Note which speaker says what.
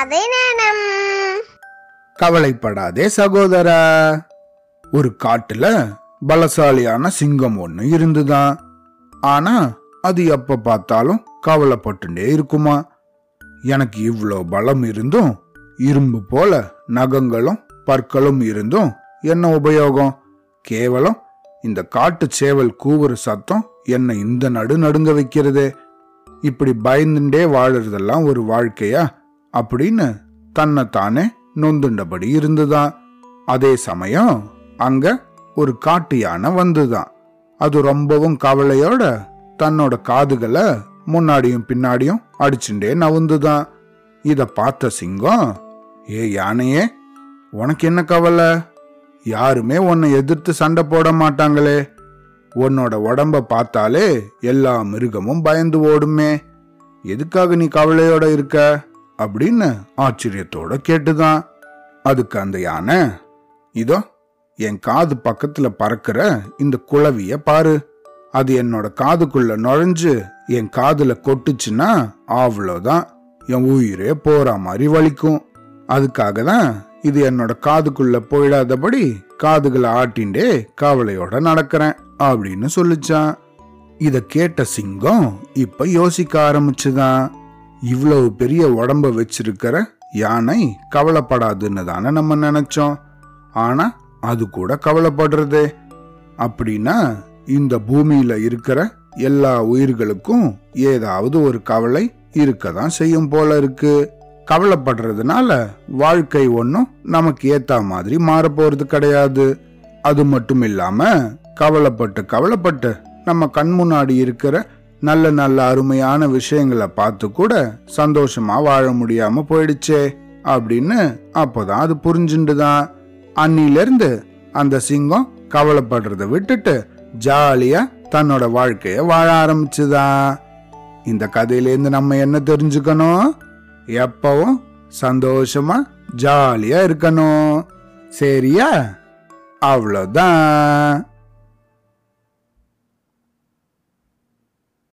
Speaker 1: கதை நேரம்
Speaker 2: கவலைப்படாதே சகோதரா. ஒரு காட்டுல பலசாலியான சிங்கம் ஒண்ணு இருந்துதான் ஆனா அது எப்ப பார்த்தாலும் கவலைப்பட்டுட்டே இருக்குமா. எனக்கு இவ்வளோ பலம் இருந்தும் இரும்பு போல நகங்களும் பற்களும் இருந்தும் என்ன உபயோகம்? கேவலம் இந்த காட்டு சேவல் கூவுற சத்தம் என்னை இந்த நடு நடுங்க வைக்கிறதே. இப்படி பயந்துட்டே வாழறதெல்லாம் ஒரு வாழ்க்கையா? அப்படின்னு தன்னைத்தானே நொந்துண்டபடி இருந்துதான். அதே சமயம் அங்க ஒரு காட்டு யானை வந்துதான். அது ரொம்பவும் கவலையோட தன்னோட காதுகளை முன்னாடியும் பின்னாடியும் அடிச்சுட்டே நவுந்துதான். இத பார்த்த சிங்கம் ஏ யானையே உனக்கு என்ன கவலை? யாருமே உன்னை எதிர்த்து சண்டை போட மாட்டாங்களே. உன்னோட உடம்ப பார்த்தாலே எல்லா மிருகமும் பயந்து ஓடுமே. எதுக்காக நீ கவலையோட இருக்க? அப்படின்னு ஆச்சரியத்தோட கேட்டுதான். அதுக்கு அந்த யானை இதோ என் காது பக்கத்துல பறக்கிற இந்த குழவிய பாரு. அது என்னோட காதுக்குள்ள நுழைஞ்சு என் காதுல கொட்டுச்சுன்னா அவ்வளோதான். என் உயிரே போற மாதிரி வலிக்கும். அதுக்காக தான் இது என்னோட காதுக்குள்ள போயிடாதபடி காதுகளை ஆட்டிண்டே கவலையோட நடக்கிறேன் அப்படின்னு சொல்லிச்சான். இத கேட்ட சிங்கம் இப்ப யோசிக்க ஆரம்பிச்சுதான். இவ்வளவு பெரிய உடம்ப வச்சிருக்கிற யானை கவலைப்படாதுன்னு தானே நம்ம நினைச்சோம். ஆனா அது கூட கவலைப்படுறதே. அப்படின்னா இந்த பூமியில இருக்கிற எல்லா உயிர்களுக்கும் ஏதாவது ஒரு கவலை இருக்கதான் செய்யும் போல இருக்கு. கவலைப்படுறதுனால வாழ்க்கை ஒன்றும் நமக்கு ஏத்த மாதிரி மாறப்போறது கிடையாது. அது மட்டும் இல்லாம கவலைப்பட்டு கவலைப்பட்டு நம்ம கண் முன்னாடி இருக்கிற நல்ல நல்ல அருமையான விஷயங்களை பார்த்து கூட சந்தோஷமா வாழ முடியாம போயிடுச்சே அப்படின்னு அப்போதான் அது புரிஞ்சுண்டுதான் அன்னிலிருந்து அந்த சிங்கம் கவலைப்படுறத விட்டுட்டு ஜாலியா தன்னோட வாழ்க்கைய வாழ ஆரம்பிச்சுதான் இந்த கதையிலேருந்து நம்ம என்ன தெரிஞ்சுக்கணும்? எப்பவும் சந்தோஷமா ஜாலியா இருக்கணும். சரியா? அவ்வளோதான்